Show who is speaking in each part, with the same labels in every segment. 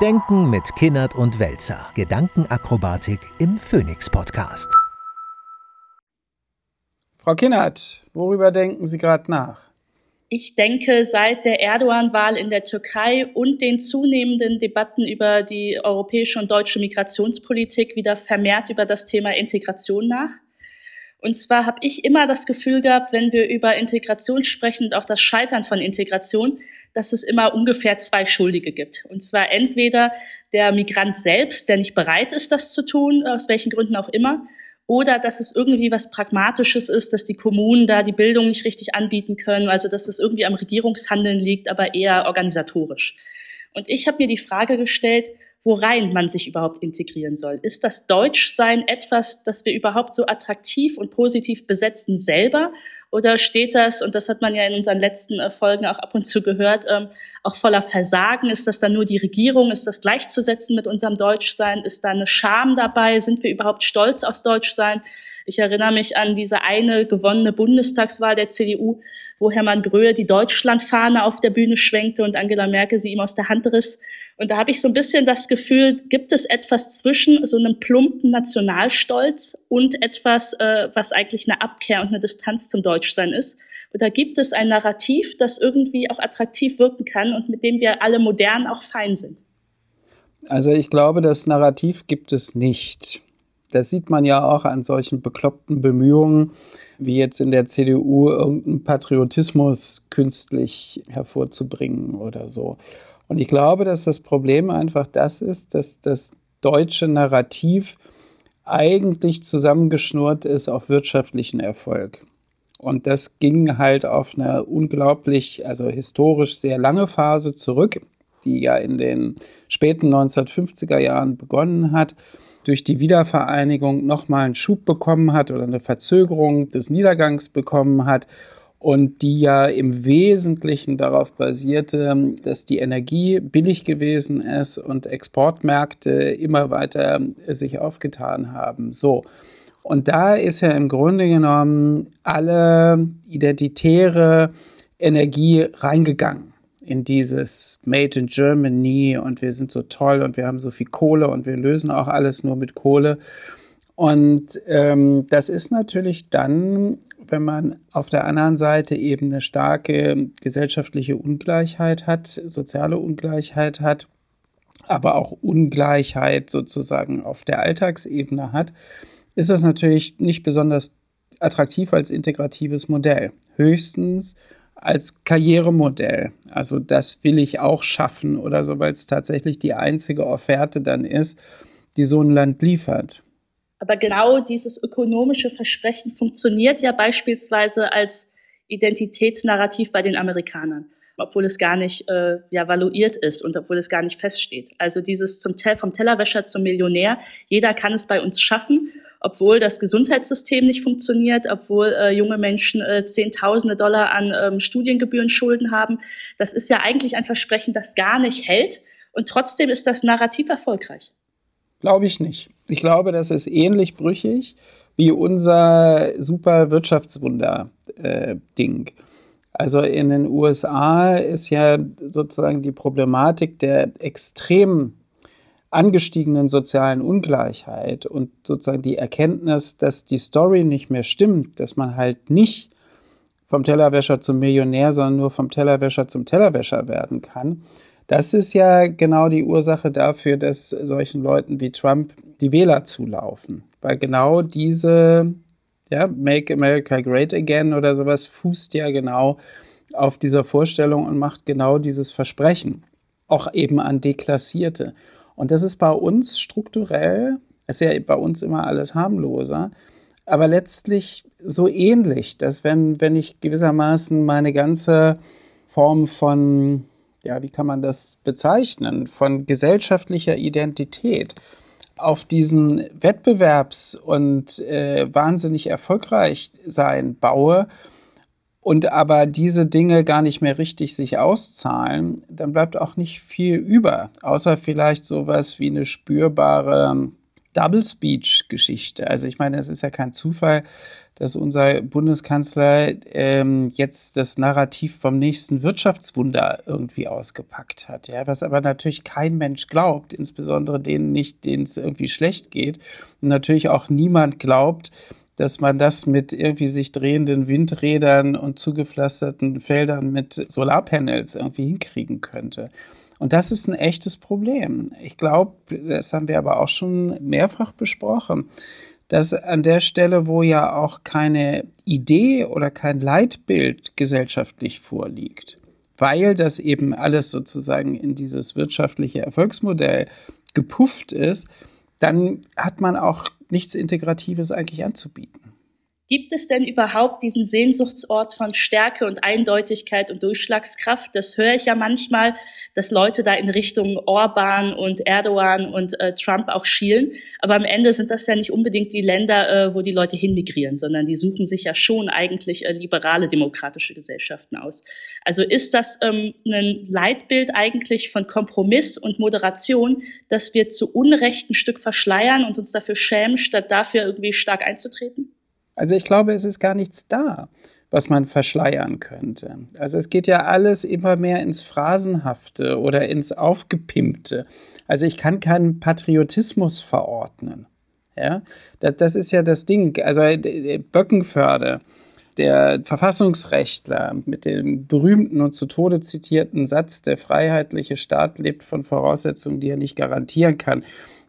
Speaker 1: Denken mit Kinnert und Welzer. Gedankenakrobatik im Phoenix Podcast.
Speaker 2: Frau Kinnert, worüber denken Sie gerade nach?
Speaker 3: Ich denke, seit der Erdogan-Wahl in der Türkei und den zunehmenden Debatten über die europäische und deutsche Migrationspolitik wieder vermehrt über das Thema Integration nach. Und zwar habe ich immer das Gefühl gehabt, wenn wir über Integration sprechen und auch das Scheitern von Integration, dass es immer ungefähr zwei Schuldige gibt. Und zwar entweder der Migrant selbst, der nicht bereit ist, das zu tun, aus welchen Gründen auch immer, oder dass es irgendwie was Pragmatisches ist, dass die Kommunen da die Bildung nicht richtig anbieten können, also dass es irgendwie am Regierungshandeln liegt, aber eher organisatorisch. Und ich habe mir die Frage gestellt, worein man sich überhaupt integrieren soll. Ist das Deutschsein etwas, das wir überhaupt so attraktiv und positiv besetzen selber? Oder steht das, und das hat man ja in unseren letzten äh, Folgen auch ab und zu gehört, ähm, auch voller Versagen? Ist das dann nur die Regierung? Ist das gleichzusetzen mit unserem Deutschsein? Ist da eine Scham dabei? Sind wir überhaupt stolz aufs Deutschsein? Ich erinnere mich an diese eine gewonnene Bundestagswahl der CDU, wo Hermann Gröhe die Deutschlandfahne auf der Bühne schwenkte und Angela Merkel sie ihm aus der Hand riss. Und da habe ich so ein bisschen das Gefühl, gibt es etwas zwischen so einem plumpen Nationalstolz und etwas, äh, was eigentlich eine Abkehr und eine Distanz zum Deutschsein ist? Oder gibt es ein Narrativ, das irgendwie auch attraktiv wirken kann und mit dem wir alle modern auch fein sind?
Speaker 2: Also ich glaube, das Narrativ gibt es nicht. Das sieht man ja auch an solchen bekloppten Bemühungen, wie jetzt in der CDU irgendeinen Patriotismus künstlich hervorzubringen oder so. Und ich glaube, dass das Problem einfach das ist, dass das deutsche Narrativ eigentlich zusammengeschnurrt ist auf wirtschaftlichen Erfolg. Und das ging halt auf eine unglaublich, also historisch sehr lange Phase zurück, die ja in den späten 1950er Jahren begonnen hat durch die Wiedervereinigung nochmal einen Schub bekommen hat oder eine Verzögerung des Niedergangs bekommen hat und die ja im Wesentlichen darauf basierte, dass die Energie billig gewesen ist und Exportmärkte immer weiter sich aufgetan haben. So. Und da ist ja im Grunde genommen alle identitäre Energie reingegangen in dieses Made in Germany und wir sind so toll und wir haben so viel Kohle und wir lösen auch alles nur mit Kohle. Und ähm, das ist natürlich dann, wenn man auf der anderen Seite eben eine starke gesellschaftliche Ungleichheit hat, soziale Ungleichheit hat, aber auch Ungleichheit sozusagen auf der Alltagsebene hat, ist das natürlich nicht besonders attraktiv als integratives Modell. Höchstens als Karrieremodell. Also das will ich auch schaffen oder so, weil es tatsächlich die einzige Offerte dann ist, die so ein Land liefert.
Speaker 3: Aber genau dieses ökonomische Versprechen funktioniert ja beispielsweise als Identitätsnarrativ bei den Amerikanern, obwohl es gar nicht äh, ja, valuiert ist und obwohl es gar nicht feststeht. Also dieses zum vom Tellerwäscher zum Millionär, jeder kann es bei uns schaffen obwohl das Gesundheitssystem nicht funktioniert, obwohl äh, junge Menschen äh, Zehntausende Dollar an ähm, Studiengebühren Schulden haben. Das ist ja eigentlich ein Versprechen, das gar nicht hält. Und trotzdem ist das Narrativ erfolgreich.
Speaker 2: Glaube ich nicht. Ich glaube, das ist ähnlich brüchig wie unser super Wirtschaftswunder-Ding. Äh, also in den USA ist ja sozusagen die Problematik der extrem angestiegenen sozialen Ungleichheit und sozusagen die Erkenntnis, dass die Story nicht mehr stimmt, dass man halt nicht vom Tellerwäscher zum Millionär, sondern nur vom Tellerwäscher zum Tellerwäscher werden kann. Das ist ja genau die Ursache dafür, dass solchen Leuten wie Trump die Wähler zulaufen. Weil genau diese, ja, Make America Great Again oder sowas fußt ja genau auf dieser Vorstellung und macht genau dieses Versprechen. Auch eben an Deklassierte. Und das ist bei uns strukturell, ist ja bei uns immer alles harmloser, aber letztlich so ähnlich, dass wenn, wenn ich gewissermaßen meine ganze Form von, ja, wie kann man das bezeichnen, von gesellschaftlicher Identität auf diesen Wettbewerbs- und äh, wahnsinnig erfolgreich sein baue, und aber diese Dinge gar nicht mehr richtig sich auszahlen, dann bleibt auch nicht viel über, außer vielleicht sowas wie eine spürbare Double Speech-Geschichte. Also ich meine, es ist ja kein Zufall, dass unser Bundeskanzler ähm, jetzt das Narrativ vom nächsten Wirtschaftswunder irgendwie ausgepackt hat. Ja, was aber natürlich kein Mensch glaubt, insbesondere denen nicht, denen es irgendwie schlecht geht. Und natürlich auch niemand glaubt, dass man das mit irgendwie sich drehenden Windrädern und zugepflasterten Feldern mit Solarpanels irgendwie hinkriegen könnte. Und das ist ein echtes Problem. Ich glaube, das haben wir aber auch schon mehrfach besprochen, dass an der Stelle, wo ja auch keine Idee oder kein Leitbild gesellschaftlich vorliegt, weil das eben alles sozusagen in dieses wirtschaftliche Erfolgsmodell gepufft ist, dann hat man auch nichts Integratives eigentlich anzubieten.
Speaker 3: Gibt es denn überhaupt diesen Sehnsuchtsort von Stärke und Eindeutigkeit und Durchschlagskraft? Das höre ich ja manchmal, dass Leute da in Richtung Orban und Erdogan und äh, Trump auch schielen. Aber am Ende sind das ja nicht unbedingt die Länder, äh, wo die Leute hinmigrieren, sondern die suchen sich ja schon eigentlich äh, liberale demokratische Gesellschaften aus. Also ist das ähm, ein Leitbild eigentlich von Kompromiss und Moderation, dass wir zu Unrecht ein Stück verschleiern und uns dafür schämen, statt dafür irgendwie stark einzutreten?
Speaker 2: Also ich glaube, es ist gar nichts da, was man verschleiern könnte. Also es geht ja alles immer mehr ins Phrasenhafte oder ins Aufgepimpte. Also ich kann keinen Patriotismus verordnen. Ja, das, das ist ja das Ding. Also Böckenförde, der Verfassungsrechtler mit dem berühmten und zu Tode zitierten Satz, der freiheitliche Staat lebt von Voraussetzungen, die er nicht garantieren kann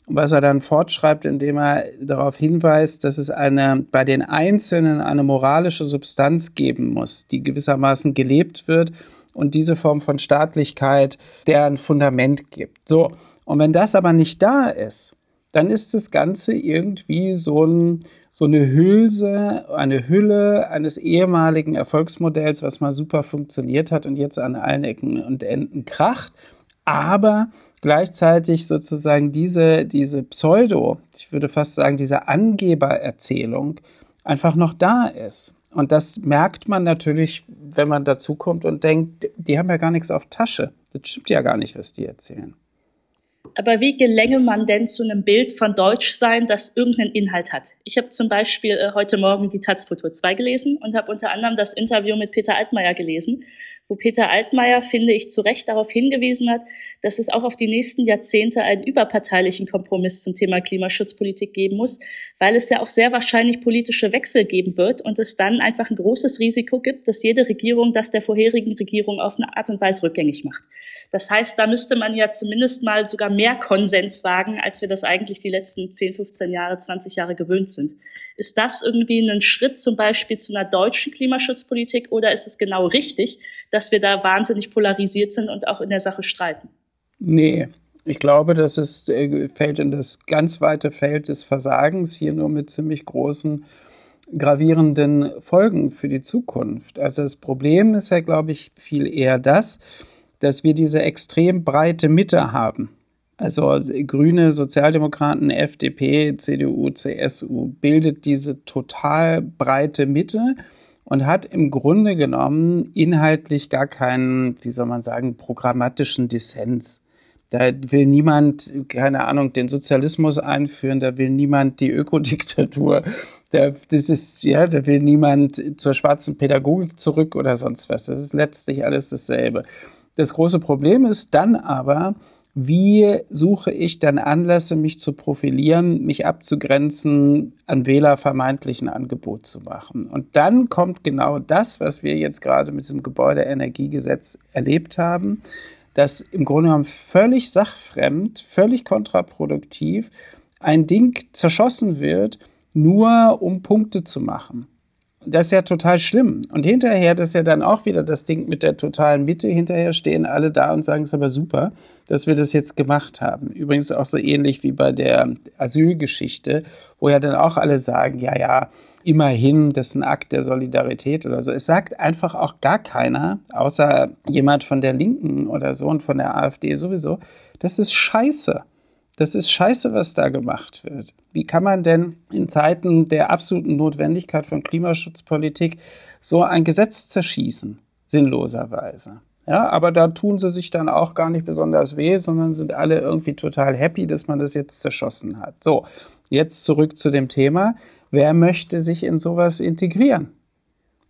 Speaker 2: was er dann fortschreibt, indem er darauf hinweist, dass es eine, bei den Einzelnen eine moralische Substanz geben muss, die gewissermaßen gelebt wird und diese Form von Staatlichkeit deren Fundament gibt. So. Und wenn das aber nicht da ist, dann ist das Ganze irgendwie so, ein, so eine Hülse, eine Hülle eines ehemaligen Erfolgsmodells, was mal super funktioniert hat und jetzt an allen Ecken und Enden kracht. Aber gleichzeitig sozusagen diese, diese Pseudo, ich würde fast sagen, diese Angebererzählung einfach noch da ist. Und das merkt man natürlich, wenn man dazukommt und denkt, die haben ja gar nichts auf Tasche. Das stimmt ja gar nicht, was die erzählen.
Speaker 3: Aber wie gelänge man denn zu einem Bild von Deutschsein, das irgendeinen Inhalt hat? Ich habe zum Beispiel äh, heute Morgen die Taz Futur 2 gelesen und habe unter anderem das Interview mit Peter Altmaier gelesen wo Peter Altmaier, finde ich, zu Recht darauf hingewiesen hat, dass es auch auf die nächsten Jahrzehnte einen überparteilichen Kompromiss zum Thema Klimaschutzpolitik geben muss, weil es ja auch sehr wahrscheinlich politische Wechsel geben wird und es dann einfach ein großes Risiko gibt, dass jede Regierung das der vorherigen Regierung auf eine Art und Weise rückgängig macht. Das heißt, da müsste man ja zumindest mal sogar mehr Konsens wagen, als wir das eigentlich die letzten 10, 15 Jahre, 20 Jahre gewöhnt sind. Ist das irgendwie ein Schritt zum Beispiel zu einer deutschen Klimaschutzpolitik oder ist es genau richtig, dass wir da wahnsinnig polarisiert sind und auch in der Sache streiten?
Speaker 2: Nee, ich glaube, das ist, äh, fällt in das ganz weite Feld des Versagens, hier nur mit ziemlich großen, gravierenden Folgen für die Zukunft. Also das Problem ist ja, glaube ich, viel eher das, dass wir diese extrem breite Mitte haben. Also Grüne, Sozialdemokraten, FDP, CDU, CSU bildet diese total breite Mitte und hat im Grunde genommen inhaltlich gar keinen, wie soll man sagen, programmatischen Dissens. Da will niemand, keine Ahnung, den Sozialismus einführen, da will niemand die Ökodiktatur, da, das ist, ja, da will niemand zur schwarzen Pädagogik zurück oder sonst was. Das ist letztlich alles dasselbe. Das große Problem ist dann aber, wie suche ich dann Anlässe, mich zu profilieren, mich abzugrenzen, an Wähler vermeintlichen Angebot zu machen. Und dann kommt genau das, was wir jetzt gerade mit dem Gebäudeenergiegesetz erlebt haben, dass im Grunde genommen völlig sachfremd, völlig kontraproduktiv ein Ding zerschossen wird, nur um Punkte zu machen. Das ist ja total schlimm. Und hinterher, das ist ja dann auch wieder das Ding mit der totalen Mitte. Hinterher stehen alle da und sagen, es ist aber super, dass wir das jetzt gemacht haben. Übrigens auch so ähnlich wie bei der Asylgeschichte, wo ja dann auch alle sagen, ja, ja, immerhin, das ist ein Akt der Solidarität oder so. Es sagt einfach auch gar keiner, außer jemand von der Linken oder so und von der AfD sowieso, das ist scheiße. Das ist scheiße, was da gemacht wird. Wie kann man denn in Zeiten der absoluten Notwendigkeit von Klimaschutzpolitik so ein Gesetz zerschießen? Sinnloserweise. Ja, aber da tun sie sich dann auch gar nicht besonders weh, sondern sind alle irgendwie total happy, dass man das jetzt zerschossen hat. So, jetzt zurück zu dem Thema. Wer möchte sich in sowas integrieren?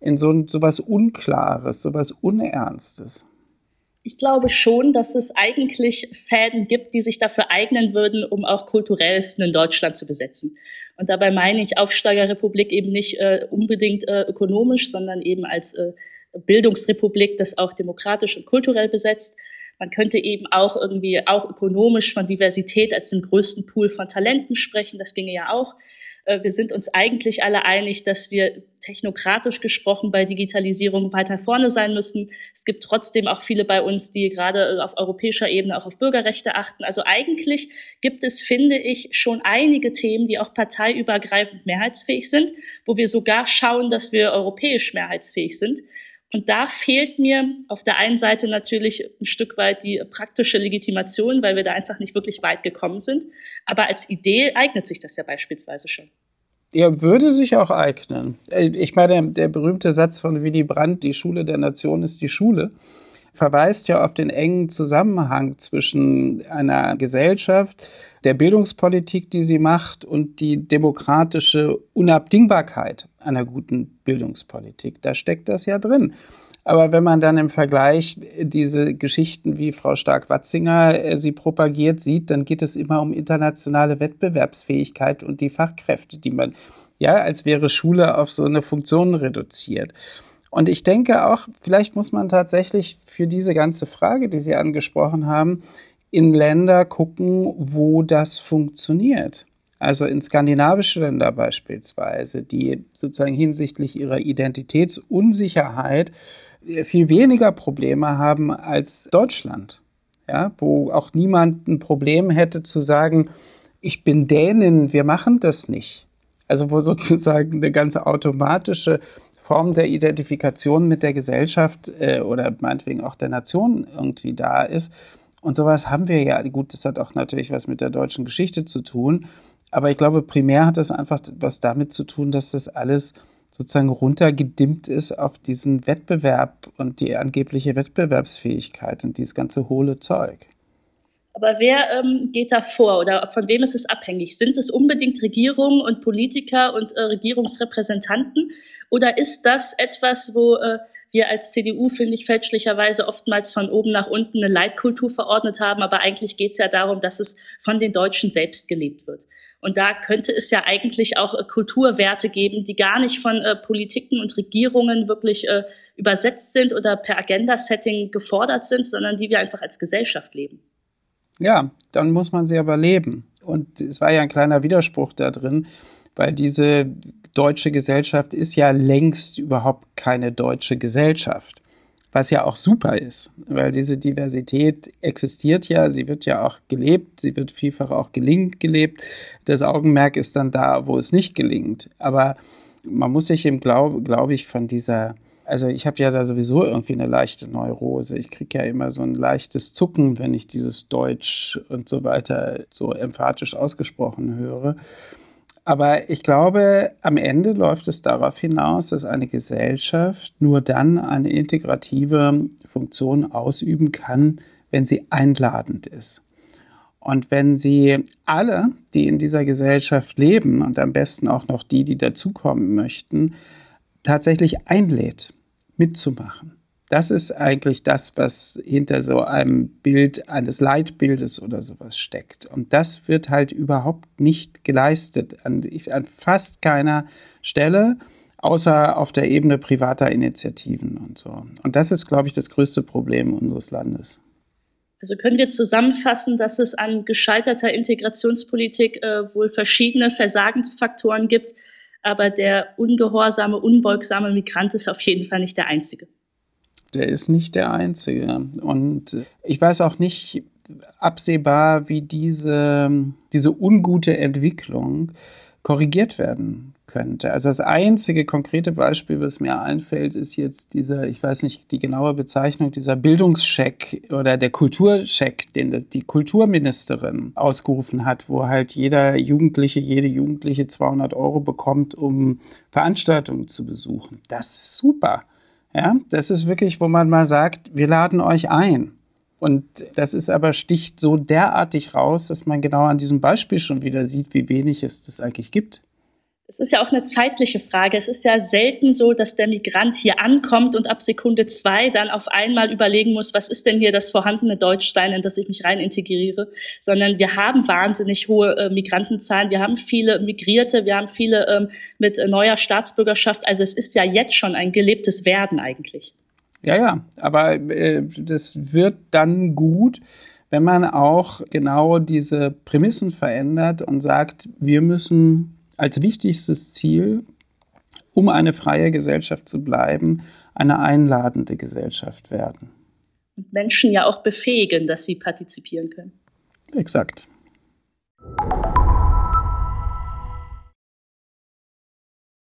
Speaker 2: In so sowas Unklares, sowas Unernstes?
Speaker 3: Ich glaube schon, dass es eigentlich Fäden gibt, die sich dafür eignen würden, um auch kulturell in Deutschland zu besetzen. Und dabei meine ich Aufsteigerrepublik eben nicht äh, unbedingt äh, ökonomisch, sondern eben als äh, Bildungsrepublik, das auch demokratisch und kulturell besetzt. Man könnte eben auch irgendwie auch ökonomisch von Diversität als dem größten Pool von Talenten sprechen. Das ginge ja auch. Äh, wir sind uns eigentlich alle einig, dass wir technokratisch gesprochen bei Digitalisierung weiter vorne sein müssen. Es gibt trotzdem auch viele bei uns, die gerade äh, auf europäischer Ebene auch auf Bürgerrechte achten. Also eigentlich gibt es, finde ich, schon einige Themen, die auch parteiübergreifend mehrheitsfähig sind, wo wir sogar schauen, dass wir europäisch mehrheitsfähig sind. Und da fehlt mir auf der einen Seite natürlich ein Stück weit die praktische Legitimation, weil wir da einfach nicht wirklich weit gekommen sind. Aber als Idee eignet sich das ja beispielsweise schon.
Speaker 2: Ja, würde sich auch eignen. Ich meine, der berühmte Satz von Willy Brandt, die Schule der Nation ist die Schule, verweist ja auf den engen Zusammenhang zwischen einer Gesellschaft, der Bildungspolitik, die sie macht, und die demokratische Unabdingbarkeit einer guten Bildungspolitik. Da steckt das ja drin. Aber wenn man dann im Vergleich diese Geschichten wie Frau Stark-Watzinger äh, sie propagiert sieht, dann geht es immer um internationale Wettbewerbsfähigkeit und die Fachkräfte, die man, ja, als wäre Schule auf so eine Funktion reduziert. Und ich denke auch, vielleicht muss man tatsächlich für diese ganze Frage, die Sie angesprochen haben, in Länder gucken, wo das funktioniert. Also in skandinavische Länder beispielsweise, die sozusagen hinsichtlich ihrer Identitätsunsicherheit viel weniger Probleme haben als Deutschland. Ja, wo auch niemand ein Problem hätte zu sagen, ich bin Dänin, wir machen das nicht. Also wo sozusagen eine ganze automatische Form der Identifikation mit der Gesellschaft äh, oder meinetwegen auch der Nation irgendwie da ist. Und sowas haben wir ja. Gut, das hat auch natürlich was mit der deutschen Geschichte zu tun. Aber ich glaube, primär hat das einfach was damit zu tun, dass das alles sozusagen runtergedimmt ist auf diesen Wettbewerb und die angebliche Wettbewerbsfähigkeit und dieses ganze hohle Zeug.
Speaker 3: Aber wer ähm, geht da vor oder von wem ist es abhängig? Sind es unbedingt Regierungen und Politiker und äh, Regierungsrepräsentanten? Oder ist das etwas, wo äh, wir als CDU, finde ich, fälschlicherweise oftmals von oben nach unten eine Leitkultur verordnet haben, aber eigentlich geht es ja darum, dass es von den Deutschen selbst gelebt wird. Und da könnte es ja eigentlich auch äh, Kulturwerte geben, die gar nicht von äh, Politiken und Regierungen wirklich äh, übersetzt sind oder per Agenda-Setting gefordert sind, sondern die wir einfach als Gesellschaft leben.
Speaker 2: Ja, dann muss man sie aber leben. Und es war ja ein kleiner Widerspruch da drin, weil diese deutsche Gesellschaft ist ja längst überhaupt keine deutsche Gesellschaft. Was ja auch super ist, weil diese Diversität existiert ja, sie wird ja auch gelebt, sie wird vielfach auch gelingend gelebt. Das Augenmerk ist dann da, wo es nicht gelingt. Aber man muss sich eben, glaube glaub ich, von dieser also ich habe ja da sowieso irgendwie eine leichte Neurose. Ich kriege ja immer so ein leichtes Zucken, wenn ich dieses Deutsch und so weiter so emphatisch ausgesprochen höre. Aber ich glaube, am Ende läuft es darauf hinaus, dass eine Gesellschaft nur dann eine integrative Funktion ausüben kann, wenn sie einladend ist. Und wenn sie alle, die in dieser Gesellschaft leben und am besten auch noch die, die dazukommen möchten, tatsächlich einlädt, mitzumachen. Das ist eigentlich das, was hinter so einem Bild eines Leitbildes oder sowas steckt. Und das wird halt überhaupt nicht geleistet an, an fast keiner Stelle, außer auf der Ebene privater Initiativen und so. Und das ist, glaube ich, das größte Problem unseres Landes.
Speaker 3: Also können wir zusammenfassen, dass es an gescheiterter Integrationspolitik äh, wohl verschiedene Versagensfaktoren gibt, aber der ungehorsame, unbeugsame Migrant ist auf jeden Fall nicht der einzige
Speaker 2: der ist nicht der Einzige. Und ich weiß auch nicht absehbar, wie diese, diese ungute Entwicklung korrigiert werden könnte. Also das einzige konkrete Beispiel, was mir einfällt, ist jetzt dieser, ich weiß nicht die genaue Bezeichnung, dieser Bildungscheck oder der Kulturcheck, den die Kulturministerin ausgerufen hat, wo halt jeder Jugendliche, jede Jugendliche 200 Euro bekommt, um Veranstaltungen zu besuchen. Das ist super. Ja, das ist wirklich, wo man mal sagt, wir laden euch ein. Und das ist aber sticht so derartig raus, dass man genau an diesem Beispiel schon wieder sieht, wie wenig es das eigentlich gibt.
Speaker 3: Es ist ja auch eine zeitliche Frage. Es ist ja selten so, dass der Migrant hier ankommt und ab Sekunde zwei dann auf einmal überlegen muss, was ist denn hier das vorhandene Deutschstein, in das ich mich rein integriere, sondern wir haben wahnsinnig hohe äh, Migrantenzahlen. Wir haben viele Migrierte, wir haben viele ähm, mit neuer Staatsbürgerschaft. Also es ist ja jetzt schon ein gelebtes Werden eigentlich.
Speaker 2: Ja, ja, aber äh, das wird dann gut, wenn man auch genau diese Prämissen verändert und sagt, wir müssen als wichtigstes Ziel, um eine freie Gesellschaft zu bleiben, eine einladende Gesellschaft werden.
Speaker 3: Und Menschen ja auch befähigen, dass sie partizipieren können.
Speaker 2: Exakt.